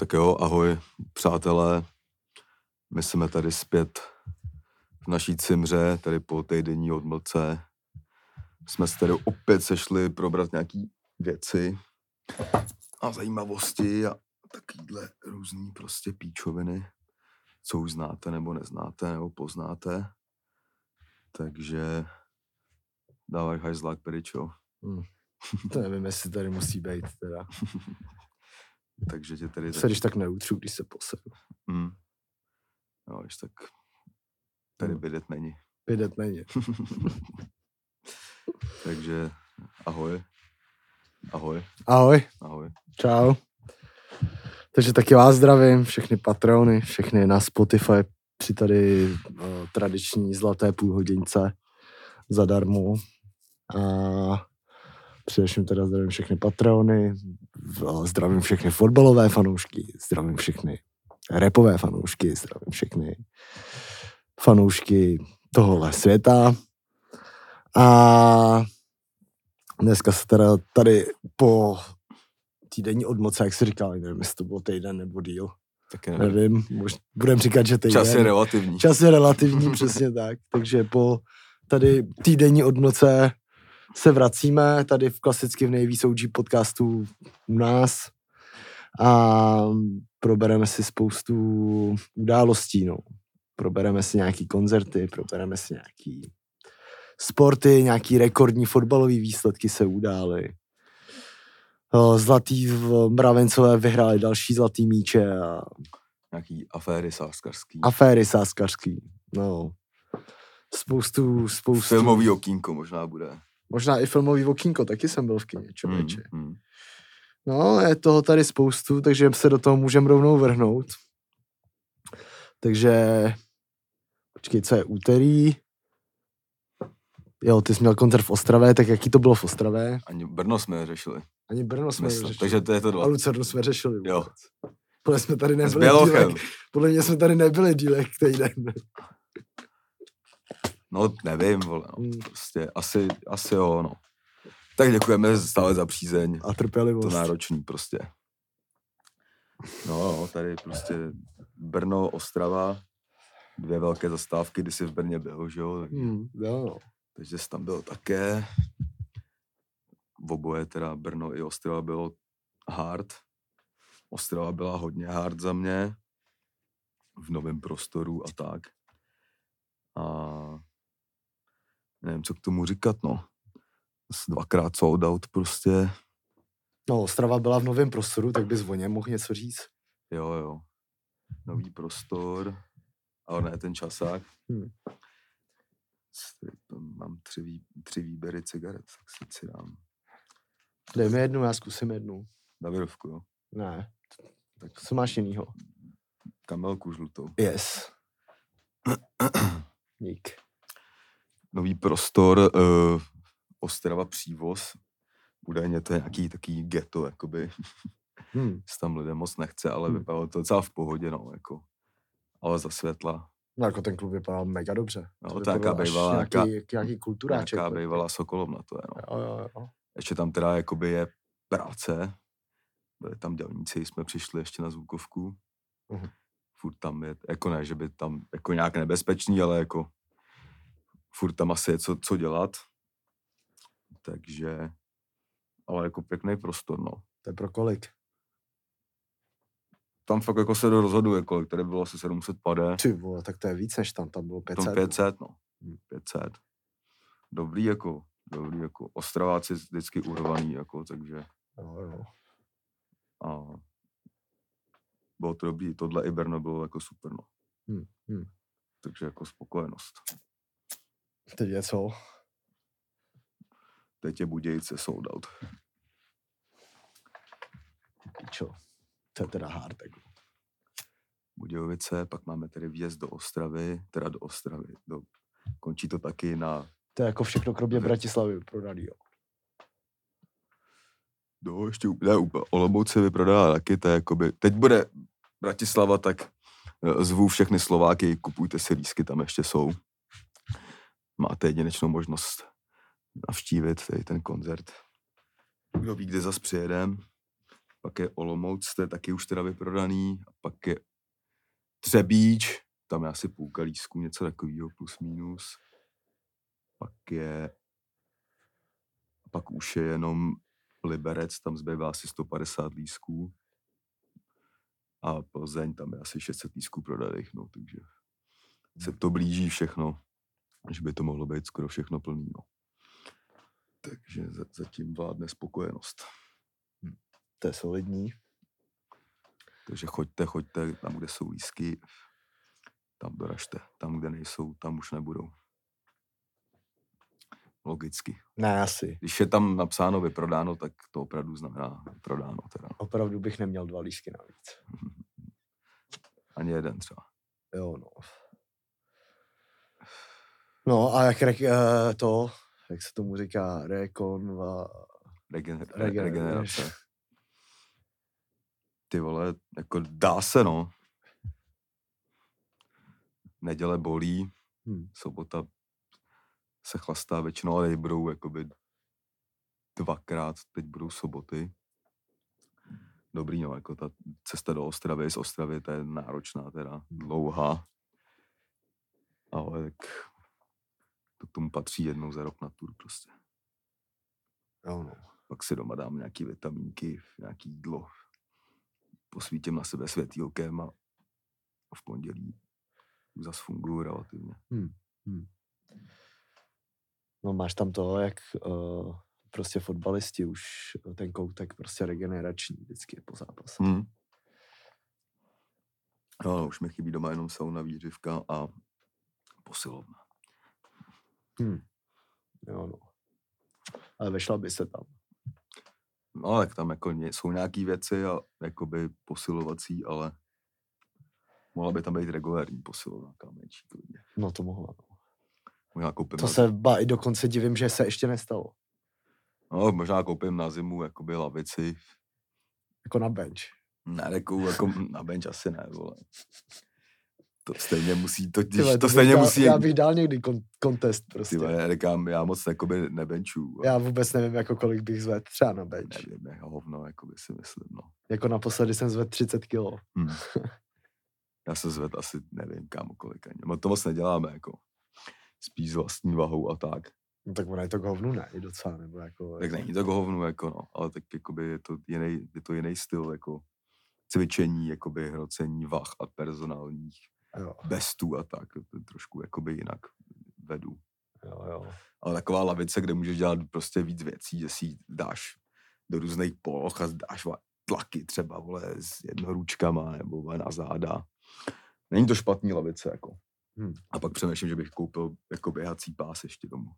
Tak jo, ahoj, přátelé. My jsme tady zpět v naší cimře, tady po týdenní odmlce. Jsme se tady opět sešli probrat nějaký věci a zajímavosti a takovýhle různý prostě píčoviny, co už znáte nebo neznáte nebo poznáte. Takže dávaj hajzlák peričo. Hmm. To nevím, jestli tady musí být teda. Takže tě tady... Se když tak neutřu, když se posedu. Hmm. No, když tak tady vidět není. Vidět není. Takže ahoj. Ahoj, Ahoj, ahoj. čau. Takže taky vás zdravím, všechny patrony, všechny na Spotify při tady uh, tradiční zlaté půlhodince zadarmo. A především teda zdravím všechny patrony, zdravím všechny fotbalové fanoušky, zdravím všechny repové fanoušky, zdravím všechny fanoušky tohohle světa. A dneska se teda tady po týdenní odmoce, jak jsi říkal, nevím, jestli to bylo týden nebo díl, Taky nevím. nevím, mož, budem říkat, že týden. Čas je relativní. Čas je relativní, přesně tak. Takže po tady týdenní odmoce se vracíme tady v klasicky v nejvíc OG podcastu u nás a probereme si spoustu událostí, no. Probereme si nějaký koncerty, probereme si nějaký sporty, nějaký rekordní fotbalové výsledky se udály. Zlatý v Mravencové vyhráli další zlatý míče a Nějaký aféry sáskarský. aféry sáskařský. No. Spoustu, spoustu. Filmový okýnko možná bude. Možná i filmový okýnko, taky jsem byl v kině, člověče. Mm, mm. No, je toho tady spoustu, takže se do toho můžeme rovnou vrhnout. Takže, počkej, co je úterý? Jo, ty jsi měl koncert v Ostravě, tak jaký to bylo v Ostravě? Ani Brno jsme řešili. Ani Brno jsme Myslím. neřešili. Takže to je to A dva. Lucernu jsme řešili vůbec. Jo. Podle, jsme tady nebyli dílek, podle mě jsme tady nebyli dílek týden. No, nevím, vole, no. Mm. Prostě asi, asi jo, no. Tak děkujeme stále za přízeň. A To trpělivost. náročný prostě. No, no, tady prostě Brno, Ostrava, dvě velké zastávky, kdy jsi v Brně byl, že jo? Tak, Hmm, jo, no. takže jsi tam byl také. V oboje teda Brno i Ostrava bylo hard. Ostrava byla hodně hard za mě. V novém prostoru a tak. A nevím, co k tomu říkat, no. Dvakrát sold out prostě. No, Ostrava byla v novém prostoru, tak bys o něm mohl něco říct. Jo, jo. Nový prostor. Ale ne ten časák. Hmm. Mám tři, vý, tři výběry cigaret, tak si si dám. Dej mi jednu, já zkusím jednu. Davidovku, jo. Ne, tak co máš jinýho? Kamelku žlutou. Yes. Dík. Nový prostor, uh, Ostrava přívoz. Údajně to je nějaký taký ghetto, jakoby. Hmm. Se tam lidem moc nechce, ale Hmm. vypadalo to docela v pohodě, no, jako. Ale za světla. No jako ten klub vypadal mega dobře. No, To to nějaká bývalá- nějaký, nějaká- nějaký kulturáček. Nějaká taky. bývalá Sokolovna to je, no. Jo, jo, jo. Ještě tam teda jakoby je práce. Byli tam dělníci, jsme přišli ještě na zvukovku. Mhm. Furt tam je, jako ne, že by tam jako nějak nebezpečný, ale jako furt tam asi je co, co dělat. Takže, ale jako pěkný prostor, no. To je pro kolik? Tam fakt jako se rozhoduje, kolik tady bylo asi 700 pade. Ty vole, tak to je víc než tam, tam bylo 500. Tam 500, no. Hmm. 500. Dobrý jako, dobrý jako. Ostraváci vždycky urvaný, jako, takže Jo, jo. a bylo to dobrý. Tohle i Brno bylo jako super, no. Hmm, hmm. Takže jako spokojenost. Teď je co? Teď je Budějice sold out. Pičo. To je teda hard. Jako. Budějovice, pak máme tady vjezd do Ostravy, teda do Ostravy. Do, končí to taky na, To je jako všechno kromě Ne. Bratislavy prodaný, jo. do ještě úplně, ne, úplně, Olomouc se vyprodala taky, to je jakoby, teď bude Bratislava, tak eh, zvu všechny Slováky, kupujte si lísky, tam ještě jsou. Máte jedinečnou možnost navštívit tady ten koncert. Kdo ví, kde zas přijedem. pak je Olomouc, to je taky už teda vyprodaný, a pak je Třebíč, tam je asi půlka lístků, něco takového, plus minus. Pak je, pak už je jenom Liberec, tam zbývá asi 150 lístků. A Plzeň, tam je asi 600 lístků prodaných, no, takže se to blíží všechno, že by to mohlo být skoro všechno plný, no. Takže za- zatím vládne spokojenost. To je solidní. Takže choďte, choďte tam, kde jsou lísky, tam doražte. Tam, kde nejsou, tam už nebudou. Logicky. Ne, asi. Když je tam napsáno vyprodáno, tak to opravdu znamená vyprodáno teda. Opravdu bych neměl dva lísky navíc. Ani jeden třeba. Jo, no. No a jak re- eh, to, jak se tomu říká, rekonva... Regen, re, Regen- regenerace. Ty vole, jako dá se no. Neděle bolí, Hm. sobota se chlastá většinou, ale budou jakoby dvakrát, teď budou soboty. Dobrý, no, jako ta cesta do Ostravy, z Ostravy, to je náročná teda, dlouhá. Ale tak to k tomu patří jednou za rok na tur prostě. Jo, no. Pak si doma dám nějaký vitamínky, nějaký jídlo. Posvítím na sebe světý okem a v pondělí zase funguju relativně. no máš tam to, jak uh, prostě fotbalisti už eh, ten koutek prostě regenerační vždycky je po zápase. Hmm. No, no, už mi chybí doma jenom sauna, výřivka a posilovna. Hm. Jo, no. Ale vešla by se tam. No, tak tam jako jsou nějaký věci a jakoby posilovací, ale mohla by tam být regulární posilovna, nějaká menší klidně. No to mohla. No. Možná koupím, To na, se ba, i dokonce divím, že se ještě nestalo. no, možná koupím na zimu jakoby lavici, Jako na bench. Ne, jako, jako na bench asi ne, vole. To stejně musí, to, když, vole, to stejně dal, musí, Já bych dal někdy kon, contest ty prostě. vole, já říkám, já moc jakoby nebenču. Já vůbec nevím, jako kolik bych zvedl třeba na bench. Nevím, jak hovno, jakoby si myslím, no. Jako naposledy jsem zvedl 30 kilo. Hm. Já se zved asi, nevím, kámo, kolik ani. No, to moc neděláme, jako. Spíš s vlastní vahou a tak. No tak ono je to k hovnu, ne? I docela, nebo jako... Tak není to k hovnu, jako no, ale tak jakoby je to jiný, je to jiný styl, jako cvičení, jakoby hrocení vah a personálních Jo, bestů a tak, to trošku jakoby jinak vedu. jo, jo. Ale taková lavice, kde můžeš dělat prostě víc věcí, že si dáš do různých poloh a dáš tlaky třeba, vole, s jednoručkama nebo vole, na záda. Není to špatný lavice, jako. Hm. A pak přemýšlím, že bych koupil jako běhací pás ještě tomu.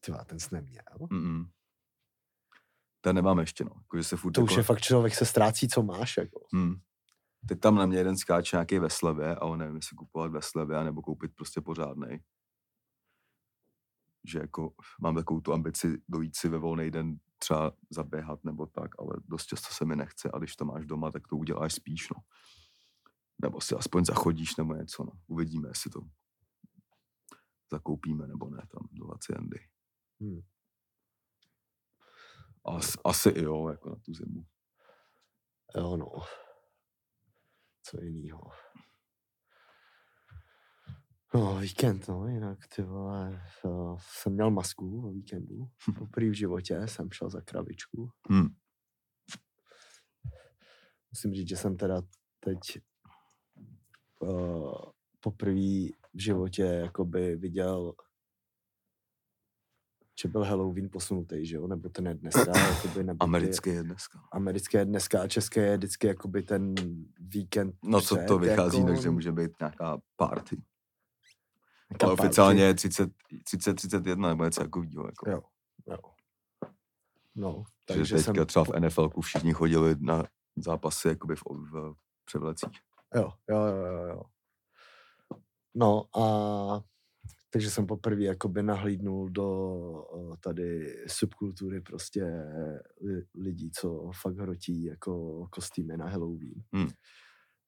Ty ten jsi neměl. Mm-mm. Ten nemám ještě, no. Jako, že se furt To už jako, je fakt člověk se ztrácí, co máš, jako. Hmm. Teď tam na mě jeden skáče nějaký ve slevě, ale nevím, jestli kupovat ve slevě, nebo koupit prostě pořádnej. Že jako mám takovou tu ambici dojít si ve volný den třeba zaběhat nebo tak, ale dost často se mi nechce a když to máš doma, tak to uděláš spíš, no. Nebo si aspoň zachodíš nebo něco, no. Uvidíme, jestli to zakoupíme nebo ne tam do Haciendy. Hmm. As, asi jo, jako na tu zimu. Jo, no. Co jinýho. No, víkend, no, jinak, ty vole, uh, jsem měl masku o víkendu. Poprvé v životě jsem šel za kravičku. Hmm. Musím říct, že jsem teda teď uh, poprvé v životě jakoby viděl, že byl Halloween posunutý, že jo, nebo ten je dneska, jakoby, nebo Americký je dneska. americké je dneska a české je vždycky jakoby ten víkend No co to vychází, jako, takže může být nějaká party. nějaká Ale party. oficiálně je 30, 30, 31 nebo něco takového. Jako. Jo, jo. No, Takže takže teďka jsem, třeba v NFL všichni chodili na zápasy jakoby v, v převlecích. jo, jo, jo, jo, jo. No a takže jsem poprvé jakoby nahlídnul do tady subkultury prostě li, lidí, co fakt hrotí jako kostýmy na Halloween. Hmm.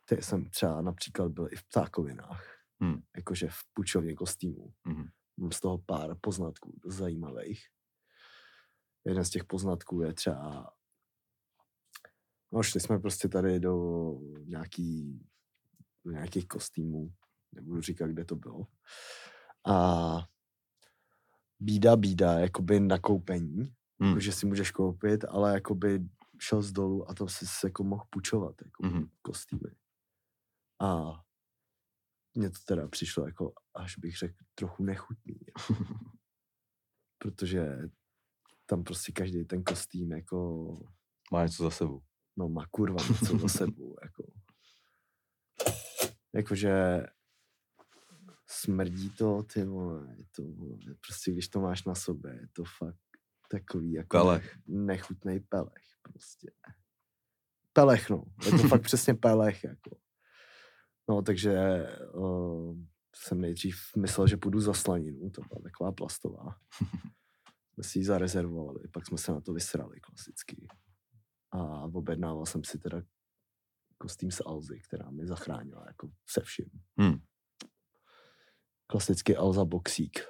Teď jsem třeba například byl i v ptákovinách, Hmm. jakože v půjčovně kostýmů. Mhm. Mám z toho pár poznatků zajímavých. Jeden z těch poznatků je třeba No, šli jsme prostě tady do nějaký, do nějakých kostýmů, nebudu říkat, kde to bylo. A bída, bída, jakoby nakoupení, Hmm. že si můžeš koupit, ale jakoby šel z dolu a tam si se jako mohl půjčovat jako Mhm. kostýmy. A mně to teda přišlo jako, až bych řekl, trochu nechutný. Jako. Protože tam prostě každý ten kostým jako, Má něco za sebou. no má kurva něco za sebou. Jako. Jakože smrdí to, ty vole, je to, vole, prostě když to máš na sobě, je to fakt takový jako Pelech. nechutnej pelech prostě. Pelech, no. Je to fakt přesně pelech, jako. No, takže uh, jsem nejdřív myslel, že půjdu za slaninu, to byla taková plastová. Jsme si ji zarezervovali, pak jsme se na to vysrali klasicky. A objednával jsem si teda kostým z Alzy, která mi zachránila jako se vším. Hmm. Klasicky Alza boxík.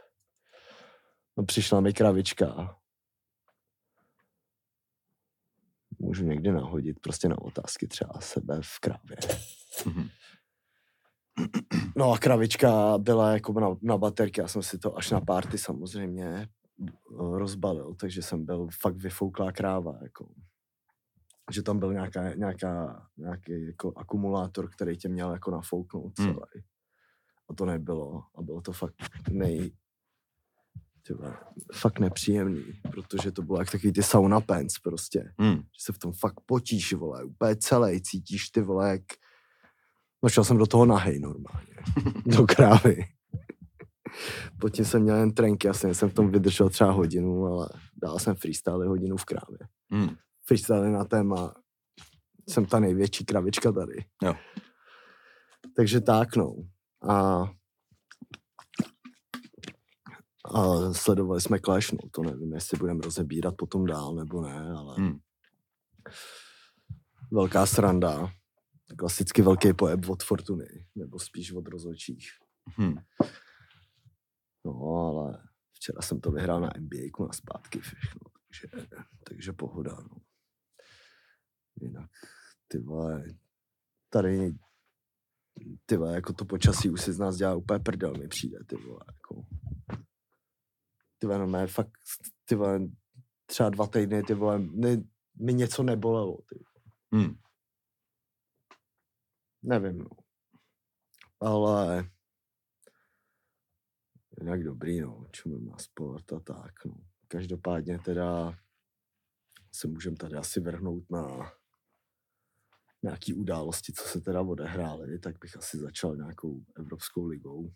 No, přišla mi kravička. Můžu někdy nahodit prostě na otázky třeba sebe v krávě. Mhm. No a kravička byla jako na, na baterky, já jsem si to až na párty samozřejmě eh, rozbalil, takže jsem byl fakt vyfouklá kráva, jako. Že tam byl nějaká, nějaká, nějaký jako akumulátor, který tě měl jako nafouknout Hmm. celý. A to nebylo. A bylo to fakt nej, tyhle, fakt nepříjemný, protože to bylo jak takový ty sauna pants prostě Hmm. že se v tom fakt potíš, vole, úplně celý, cítíš ty vole, jak... No šel jsem do toho nahej normálně, do krávy. Potom jsem měl jen trenky, asi jsem v tom vydržel třeba hodinu, ale dál jsem freestyle hodinu v krávě. Hmm. Freestyle na téma, jsem ta největší kravička tady. Jo. Takže tak, no. A, a sledovali jsme Clash, no, to nevím, jestli budeme rozebírat potom dál, nebo ne, ale Hmm. velká sranda. Klasicky velký pojeb od Fortuny, nebo spíš od rozhodčích. Hmm. No, ale včera jsem to vyhrál na NBA na zpátky všechno, takže, takže pohoda, no. Jinak, ty vole, tady, ty vole, jako to počasí už si z nás dělá úplně prdel, mi přijde, ty vole, jako. Ty vole, no, mé fakt, ty vole, třeba dva týdny, ty vole, mi, mi něco nebolelo, ty Hmm. Nevím, no. Ale jinak dobrý, no. Čumím na sport a tak, no. Každopádně teda se můžeme tady asi vrhnout na nějaký události, co se teda odehrály, tak bych asi začal nějakou Evropskou ligou,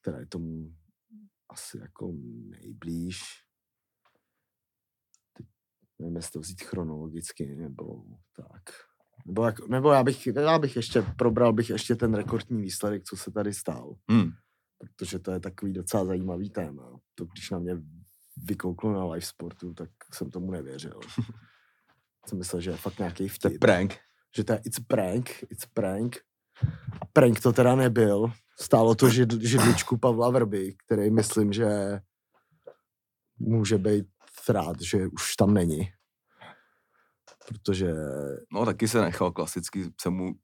která je tomu asi jako nejblíž. Teď nevím, jestli to vzít chronologicky, nebo tak. Nebo, jak, nebo já, bych, já bych ještě probral bych ještě ten rekordní výsledek, co se tady stál, Hmm. protože to je takový docela zajímavý téma. To když na mě vykouklo na live sportu, tak jsem tomu nevěřil. jsem myslel, že je fakt nějaký To je vtip. prank. že to je it's prank, it's prank. Prank to teda nebyl. Stálo to žid, židličku Pavla Vrby, který myslím, že může být rád, že už tam není. Protože No taky se nechal klasicky, se mu,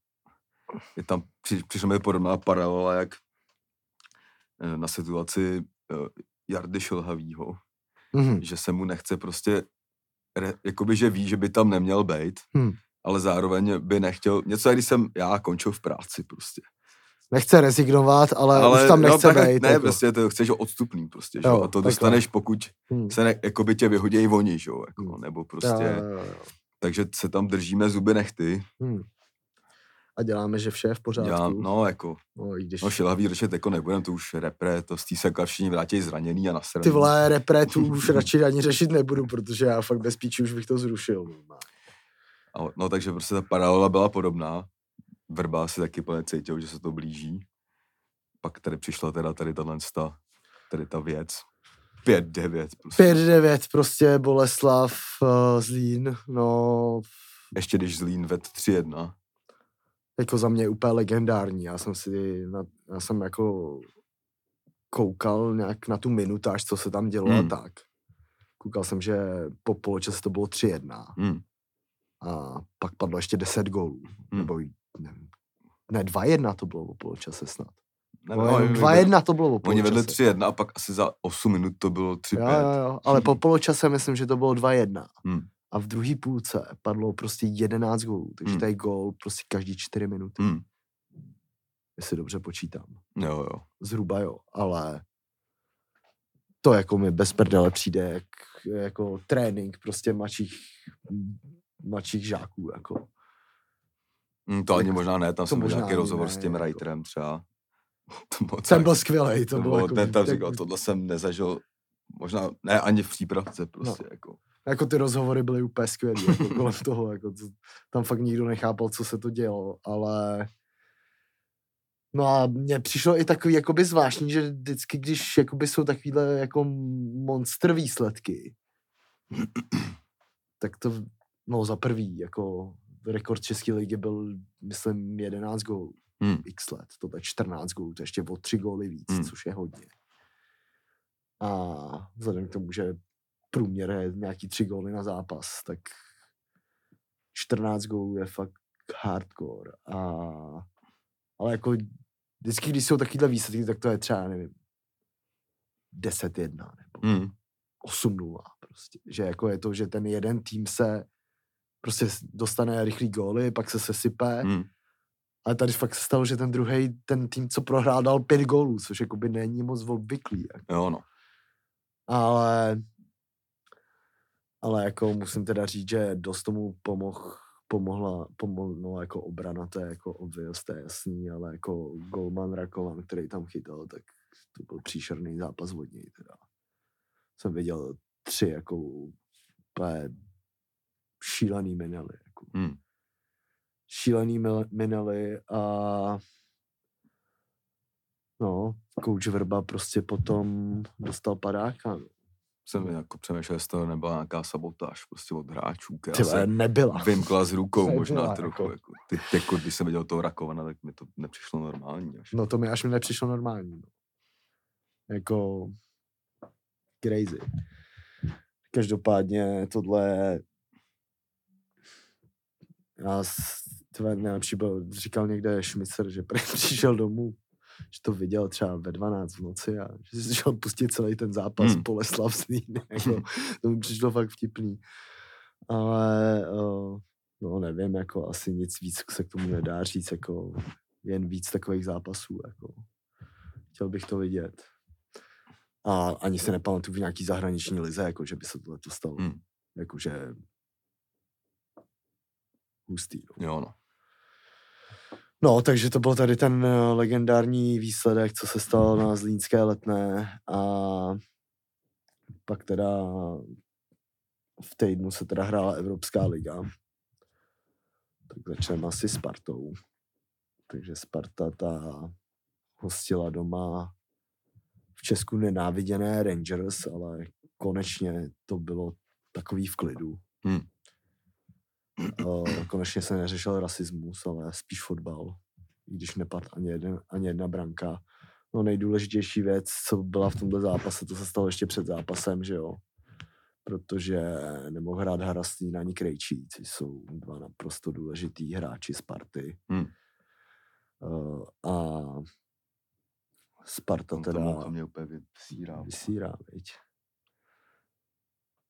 je tam, při, přišla mi podobná paralela, jak eh, na situaci eh, Jardy Šilhavýho, mhm, že se mu nechce prostě, re, jakoby, že ví, že by tam neměl být, Hmm. ale zároveň by nechtěl, něco, když jsem já končil v práci prostě. nechce rezignovat, ale, ale už tam nechce no, tak, být. Ne, jako. prostě to chceš odstupný prostě, že? Jo, jo, a to dostaneš, pokud Hmm. se ne, jakoby tě vyhodějí oni, že jako, Hmm. nebo prostě, jo, jo, jo. takže se tam držíme zuby nechty, Hmm. A děláme, že vše je v pořádku. já, no jako, no, i když... no šilhavý řešit jako nebudem, to už repre, to z té se všichni vrátí zraněný a nasraný. Ty vole, repre tu už radši ani řešit nebudu, protože já fakt bez píči už bych to zrušil. A, no takže prostě ta paralela byla podobná, Vrba si taky plně cítil, že se to blíží, pak tady přišla teda tady sta, tady ta věc, 5-9 prostě. 5-9 prostě Boleslav, uh, Zlín, no Ještě když Zlín ved 3-1, jako za mě úplně legendární. Já jsem si, na, já jsem jako koukal nějak na tu minutáž, co se tam dělo Hmm. a tak. Koukal jsem, že po poločase to bylo 3-1 hmm. A pak padlo ještě 10 gólů. Hmm. Nebo nevím, ne, 2-1 to bylo o poločase snad. Nevím, No, ale jenom oni 2-1 to bylo o Oni vedli poločase. 3-1 a pak asi za 8 minut to bylo 3-5. Jo, jo, jo, ale po poločase myslím, že to bylo 2-1. Hmm. A v druhé půlce padlo prostě 11 gólů, takže Hmm. to je gól prostě každý 4 minuty, Hmm. jestli dobře počítám. Jo, jo. Zhruba jo, ale to jako mi bez prdele přijde jak, jako trénink prostě mladších, mladších žáků, jako. Mm, to ani Tak možná ne, tam jsem možná nějaký rozhovor ne, s tím jako. writerem třeba. To bylo tak- byl skvělý, to, to bylo bylo, jako, ten tam říkal, tohle jsem nezažil, možná ne ani v přípravce prostě, No. jako. Jako ty rozhovory byly úplně skvělý, jako kolem toho, jako to, tam fakt nikdo nechápal, co se to dělo, ale no a mně přišlo i takový jakoby zvláštní, že vždycky, když jakoby jsou takovýhle jako monster výsledky, tak to, no za prvý, jako rekord České ligy byl, myslím, 11 gólů Hmm. x let, to je 14 gólů, to je ještě o 3 góly víc, Hmm. což je hodně. A vzhledem k tomu, že průměr je nějaký 3 góly na zápas, tak 14 gólů je fakt hardcore. A, ale jako vždycky, když jsou takovýhle výsledky, tak to je třeba, nevím, 10-1 nebo Hmm. 8-0 prostě. Že jako je to, že ten jeden tým se prostě dostane rychlý góly, pak se sesype, Hmm. ale tady fakt se stalo, že ten druhý, ten tým, co prohrál, dal pět gólů, což jakoby není moc obvyklý. Jako. Jo, no. Ale, ale jako musím teda říct, že dost tomu pomoh, pomohla, pomohla no, jako obrana, to je jako obvious, to je jasný, ale jako golman Rakovan, který tam chytal, tak to byl příšerný zápas od něj teda. Jsem viděl tři jako úplně šílený minely. Jako Hmm. šílený minely a no, kouč Vrba prostě potom dostal padáka. No. Jsem jako přemýšlel, jestli to nebyla nějaká sabotáž prostě od hráčů, která Ty vole, se nebyla. vymkla z rukou Nebyla, možná jako. trochu. Jako. Ty, jako, když jsem viděl toho Rakovana, tak mi to nepřišlo normální. Až. No to mi až mi nepřišlo normální. No. Jako crazy. Každopádně tohle já s- tvé nejlepší byl, říkal někde Šmicer, že přišel domů, že to viděl třeba ve 12 v noci a že si šel pustit celý ten zápas Hmm. hmm. Boleslav Zlín, jako, to mi přišlo fakt vtipný. Ale uh, no nevím, jako asi nic víc se k tomu nedá říct, jako jen víc takových zápasů, jako chtěl bych to vidět. A ani se nepamatuju v nějaký zahraniční lize, jako že by se tohle to stalo. Hmm. Jakože hustý. No. Jo, no. No, takže to byl tady ten eh, legendární výsledek, co se stalo na Zlínské letné a pak teda v týdnu se teda hrála Evropská liga. Tak začneme asi Spartou. Takže Sparta ta hostila doma v Česku nenáviděné Rangers, ale konečně to bylo takový v klidu. Hmm. Konečně se neřešil rasismus, ale spíš fotbal, i když nepadl ani, jeden, ani jedna branka. No nejdůležitější věc, co byla v tomto zápase, to se stalo ještě před zápasem, že jo. Protože nemohl hrát Harastín ani Krejčí, což jsou dva naprosto důležitý hráči Sparty. Hmm. Uh, a Sparta On to teda moucha mě úplně vysírá. vysírá, viď.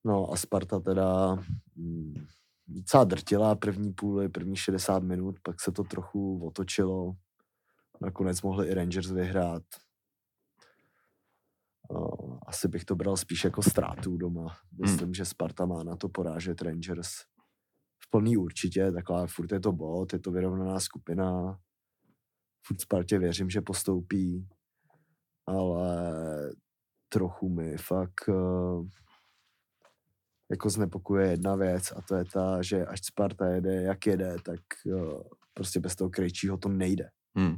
No a Sparta teda mm, docela drtila první půli, první 60 minut, pak se to trochu otočilo. Nakonec mohli i Rangers vyhrát. Asi bych to bral spíš jako ztrátu doma. Myslím, že Sparta má na to porážet Rangers v plný určitě, taková furt je to bod, je to vyrovnaná skupina. Furt Spartě věřím, že postoupí, ale trochu mi fakt jako znepokuje jedna věc a to je ta, že až Sparta jede, jak jede, tak uh, prostě bez toho Krejčího to nejde. Hmm.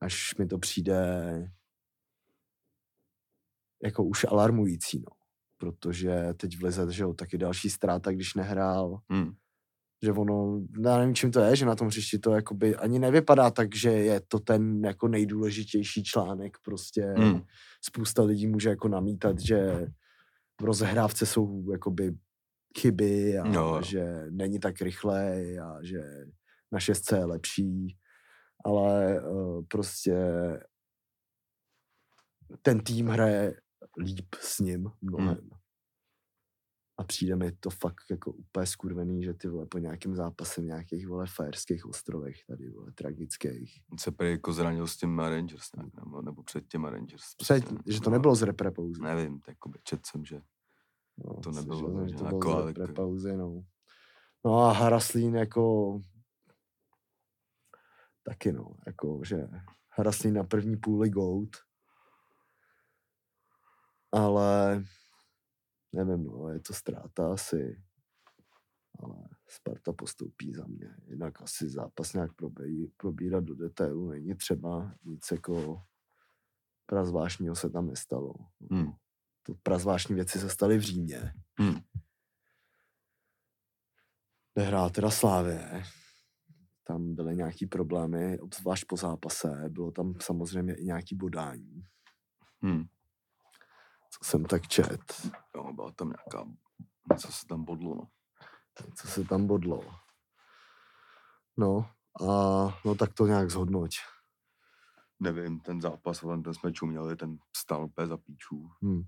Až mi to přijde jako už alarmující, no. Protože teď v Lize, že jo, taky další ztráta, když nehrál, Hmm. že ono, já nevím, čím to je, že na tom hřišti to jakoby ani nevypadá tak, že je to ten jako nejdůležitější článek, prostě Hmm. spousta lidí může jako namítat, že v rozehrávce jsou jakoby chyby a jo. že není tak rychlej a že na šestce je lepší, ale uh, prostě ten tým hraje líp s ním mnohem. Hmm. A přijde mi to fakt jako úplně skurvený, že ty vole po nějakém zápase v nějakých vole fajerských ostrovech tady vole tragických. On se prý jako zranil s těma Rangers nebo, nebo před těma Rangers. Před, prostě, že to no, nebylo z repre pouze. Nevím, tak jako čet jsem, že No, to nebylo, že to bylo ale z repre to- pauzy, no. No a Haraslín jako taky no, jako že Haraslín na první půli goat, ale nevím, no, je to ztráta asi, ale Sparta postoupí za mě. Jinak asi zápas nějak probí, probírat do detailu není třeba, nic jako prazvláštního se tam nestalo. Hmm. To prazvláštní věci se staly v Římě. Hmm. kde hrál teda Slávě. Tam byly nějaký problémy, obzvlášť po zápase. Bylo tam samozřejmě i nějaký bodání, Hmm. co jsem tak čet. Jo, byla tam nějaká, něco se tam bodlo, no. Co se tam bodlo. No, a no tak to nějak zhodnoť. Nevím, ten zápas, ten jsme čuměli, ten stál úplně za píčů. Hmm.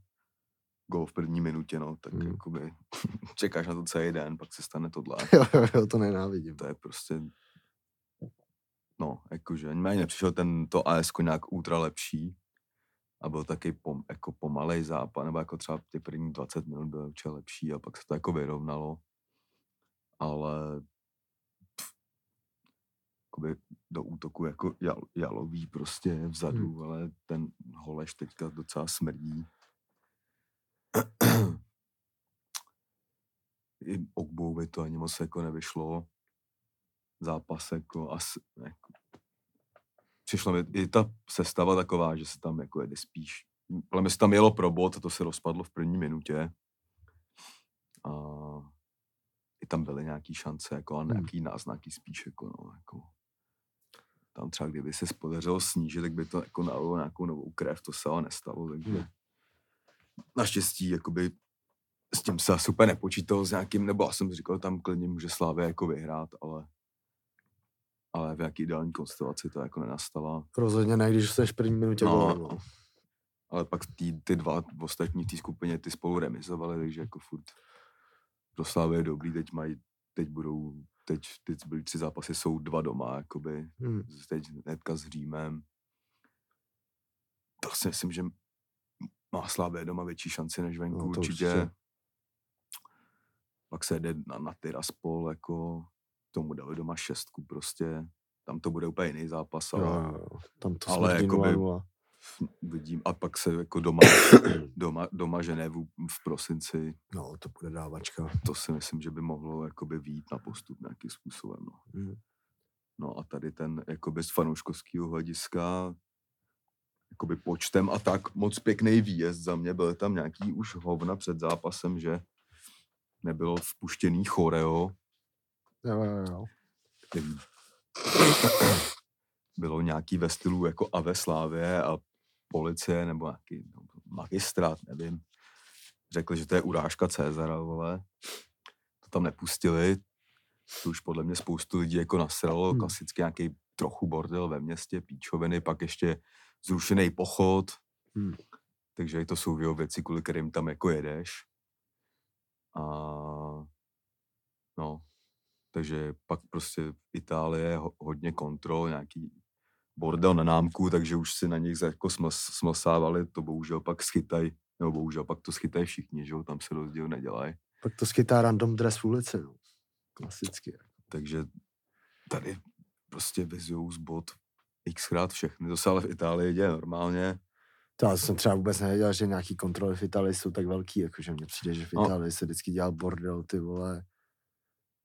Gol v první minutě, no, tak Hmm. jakoby čekáš na to celý den, pak se stane tohle. Jo, jo, jo, to nenávidím. To je prostě, no, jakože, ani mi nepřišel ten, to AS nějak ultra lepší a byl taky pom, jako pomalej zápas, nebo jako třeba ty první 20 minut byl určitě lepší a pak se to jako vyrovnalo, ale jakoby do útoku jako jal, jalový prostě vzadu, hmm. ale ten Holeš teďka docela smrdí. I Ogbou by to ani moc jako nevyšlo. Zápas jako asi, jako přišlo mi i ta sestava taková, že se tam jako jede spíš. Ale mi se tam jelo pro bod, to se rozpadlo v první minutě. A i tam byly nějaký šance, jako, a Hmm. nějaký náznaky spíš, jako, no, jako. Tam třeba kdyby se podařilo snížit, tak by to jako nalilo nějakou novou krev, to se ale nestalo, takže Hmm. naštěstí, jakoby s tím se asi úplně nepočítal s nějakým, nebo já jsem říkal, tam klidně může Slávě jako vyhrát, ale ale v jaký ideální konstelaci to jako nenastala. Rozhodně ne, když jsi v první minutě No. no. Ale pak tý, ty dva ostatní v té skupině ty spolu remizovali, takže jako furt pro Slávy je dobrý, teď mají, teď budou, teď, teď byly tři zápasy, jsou dva doma, jakoby, Hmm. teď hnedka s Římem. To si myslím, že má Slávě doma větší šanci než venku, No, určitě. určitě. Pak se jde na, na Tiraspol, jako tomu dali doma šestku prostě. Tam to bude úplně jiný zápas, ale jo, jo. Tam to ale jakoby- 0-0. vidím. A pak se jako doma, doma, doma Ženevu v prosinci, No, to bude dávačka. to si myslím, že by mohlo jakoby výjít na postup nějakým způsobem. No. Hmm. no a tady ten jakoby z fanouškovského hlediska jakoby počtem a tak moc pěkný výjezd za mě. Byly tam nějaký už hovna před zápasem, že nebylo vpuštěný choreo, Jo, jo, jo. bylo nějaký ve stylu jako a ve Slávě a policie nebo nějaký no, magistrát, nevím. Řekli, že to je urážka Cezara, vole. To tam nepustili. To už podle mě spoustu lidí jako nasralo. Hmm. Klasicky nějaký trochu bordel ve městě, píčoviny, pak ještě zrušený pochod. Hmm. Takže to jsou věci, kvůli kterým tam jako jedeš. A no, takže pak prostě Itálie je ho- hodně kontrol, nějaký bordel na námku, takže už si na nich za- jako smls- smlsávali, to bohužel pak schytaj, nebo bohužel pak to schytají všichni, že jo, tam se rozdíl nedělají. Pak to skytá random dress v ulici, no. Klasicky. Takže tady prostě vyzujou z bod xkrát všechny. To se ale v Itálii děje normálně. To já jsem třeba vůbec nevěděl, že nějaký kontroly v Itálii jsou tak velký, jakože mně přijde, že v No. Itálii se vždycky dělal bordel, ty vole,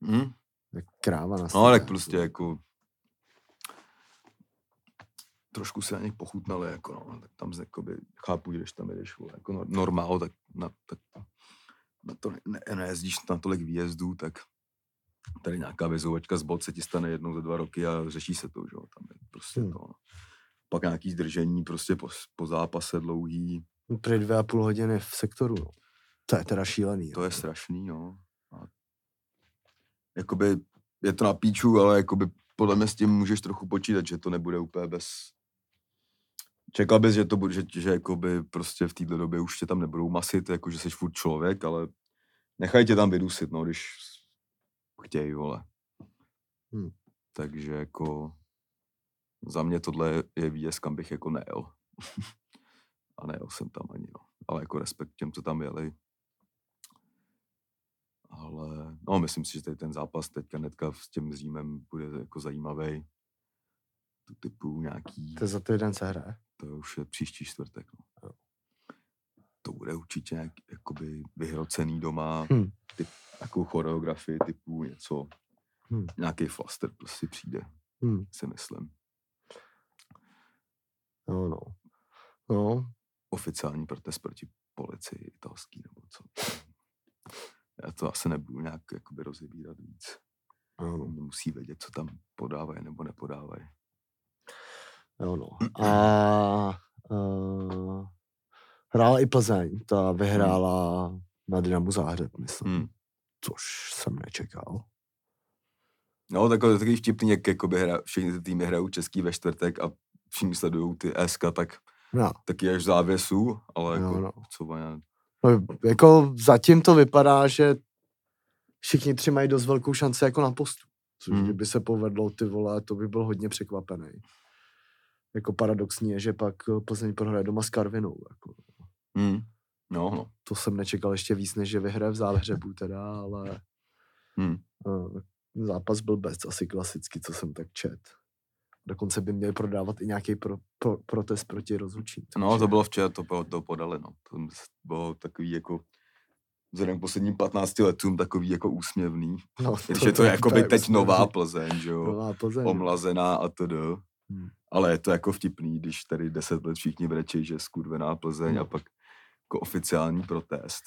Hm? jak kráva na No, tak prostě jako trošku se na nich pochutnali, jako no, tak tam z- jakoby, chápu, když tam jedeš vole, jako no- normál, tak na, tak na to ne, ne, nejezdíš na tolik výjezdů, tak tady nějaká vyzouvačka z bod se ti stane jednou za dva roky a řeší se to, že jo, tam je prostě Hmm. to. no. Pak nějaký zdržení prostě po, po zápase dlouhý, Prý dvě a půl hodiny v sektoru, no. To je teda šílený. to jo. je strašný, no. A jakoby je to na píču, ale jakoby podle mě s tím můžeš trochu počítat, že to nebude úplně bez... Čekal bys, že to bude, že, že jakoby prostě v této době už tě tam nebudou masit, jako že jsi furt člověk, ale nechaj tě tam vydusit, no, když chtějí, vole. Hmm. Takže jako za mě tohle je výjezd, kam bych jako nejel. A nejel jsem tam ani, no. Ale jako respekt těm, co tam jeli. Ale no, myslím si, že tady ten zápas teďka netka s tím Římem bude jako zajímavý. To typu nějaký, To za týden se hraje. to už je příští čtvrtek. No. To bude určitě nějak, jakoby vyhrocený doma, Hm. typ, nějakou choreografii typu něco, Hm. nějaký flaster prostě přijde, Hm. si myslím. No, no. No, Oficiální protest proti policii italský nebo co. Já to asi nebudu nějak jakoby rozebírat víc. no, no. Oni musí vědět, co tam podávají nebo nepodávají. Jo, no. A uh, hrála i Plzeň, ta vyhrála na Dynamu Záhřeb, myslím, Hmm. což jsem nečekal. No, takové takový vtipný, jak jakoby hra, všichni ty týmy hrajou český ve čtvrtek a všichni sledují ty SK, tak No, taky až v závěsu, ale Jo, jako, no. co má, no, jako zatím to vypadá, že všichni tři mají dost velkou šanci jako na postu. Což Hmm. kdyby se povedlo, ty vole, to by byl hodně překvapený. Jako paradoxní je, že pak eh, Plzeň prohraje doma s Karvinou. Jako. hmm. no, no, To jsem nečekal ještě víc, než že vyhraje v záhřebu teda, ale hmm. uh, zápas byl bez, asi klasicky, co jsem tak čet. Dokonce by měli prodávat i nějaký pro, pro, protest proti rozlučení. no, to bylo včera, to, to podali, no, to bylo takový jako, vzhledem k posledním 15 letům takový jako úsměvný. no, Když je to jakoby úplně teď nová úsměvný. Plzeň, že jo, Nová Plzeň. omlazená a td. Hmm. Ale je to jako vtipný, když tady 10 let všichni brečí, že je skurvená Plzeň a No. pak jako oficiální protest.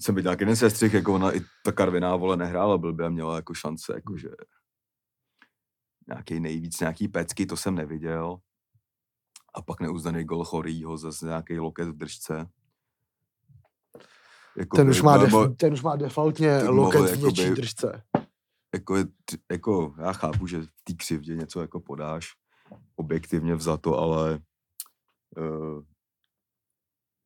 Jsem viděl nějaký jeden sestřih, jako ona i ta Karviná vole nehrála blbě a měla jako šance, jako že nějaký nejvíc, nějaký pecky, to jsem neviděl. A pak neuznaný gol Chorýho, zase nějaký loket v držce. Jako Ten by- už, má mo- def, ten už má defaultně loket mohl v něčí jakoby- držce. jako, jako já chápu, že v té křivdě něco jako podáš objektivně vzato, ale uh,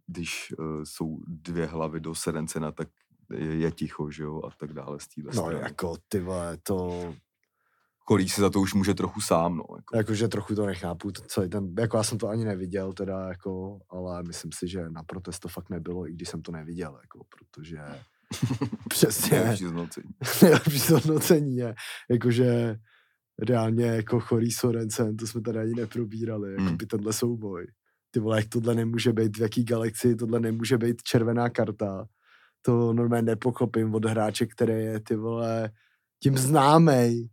když uh, jsou dvě hlavy do Serencena, tak je, je ticho, že jo, a tak dále z téhle No strany. jako ty vole, to, Kolí se za to už může trochu sám, no. Jako. jakože trochu to nechápu, to celý ten, jako já jsem to ani neviděl teda, jako, ale myslím si, že na protest to fakt nebylo, i když jsem to neviděl, jako, protože přesně, Nejlepší zhodnocení. nejlepší zhodnocení je, jakože reálně jako chorý Sorensen, to jsme tady ani neprobírali, jako Hmm. by tenhle souboj. Ty vole, jak tohle nemůže být v jaký galaxii, tohle nemůže být červená karta. To normálně nepochopím od hráče, který je ty vole tím známej.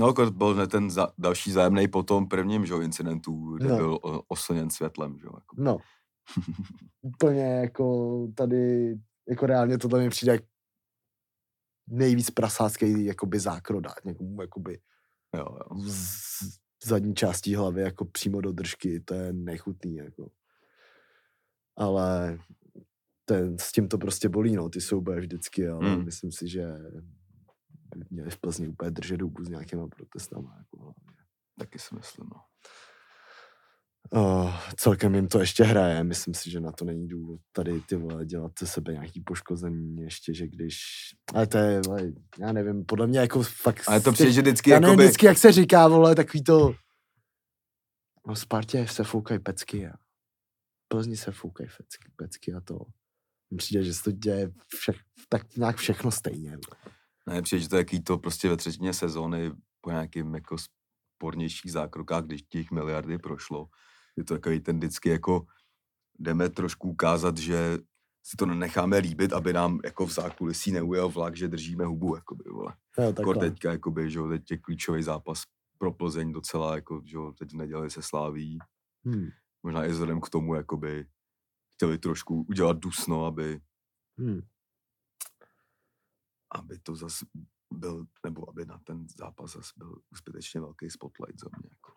No, jako byl ne ten za, další zájemný po tom prvním, že incidentu, kde No. byl oslněn světlem, že. Jako. No. Úplně jako tady, jako reálně tohle mi přijde jak nejvíc prasácký jakoby zákrodák, někomu jakoby Jo, jo. z zadní částí hlavy jako přímo do držky, to je nechutný, jako. Ale ten, s tím to prostě bolí, no, ty souboje vždycky, ale Hmm. myslím si, že měli v Plzni úplně držet hubu s nějakýma protestama, jako hlavně. Taky si myslím, no. Oh, celkem jim to ještě hraje, myslím si, že na to není důvod tady ty vole dělat ze sebe nějaký poškození ještě, že když, ale to je, vole, já nevím, podle mě jako fakt, Ale to přijde, že vždycky, já nevím, jakoby, vždycky, jak se říká, vole, takový to, no Spartě se foukají pecky a Plzni se foukají pecky, pecky a to. Mně Přijde, že se to děje všech, tak nějak všechno stejně. vole. Ne, přijde, že to je jaký to prostě ve třetině sezóny po nějakým jako spornějších zákrokách, když těch miliardy prošlo. Je to takový ten vždycky jako jdeme trošku ukázat, že si to nenecháme líbit, aby nám jako v zákulisí neujel vlak, že držíme hubu, jakoby, vole. Jo, Jako takhle. teďka, jakoby, že jo, teď je klíčový zápas pro Plzeň docela, jako, že jo, teď v neděli se sláví. Hmm. Možná i vzhledem k tomu, jakoby, chtěli trošku udělat dusno, aby, Hmm. Aby to zas byl, nebo aby na ten zápas zas byl zbytečně velký spotlight za mě. Jako.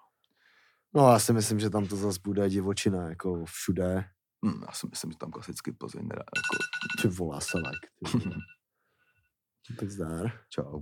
No já si myslím, že tam to zase bude divočina, jako všude. Hm, já si myslím, že tam klasicky Plzeň nedá, jako, Ty volá selek. Tak zdár. Čau.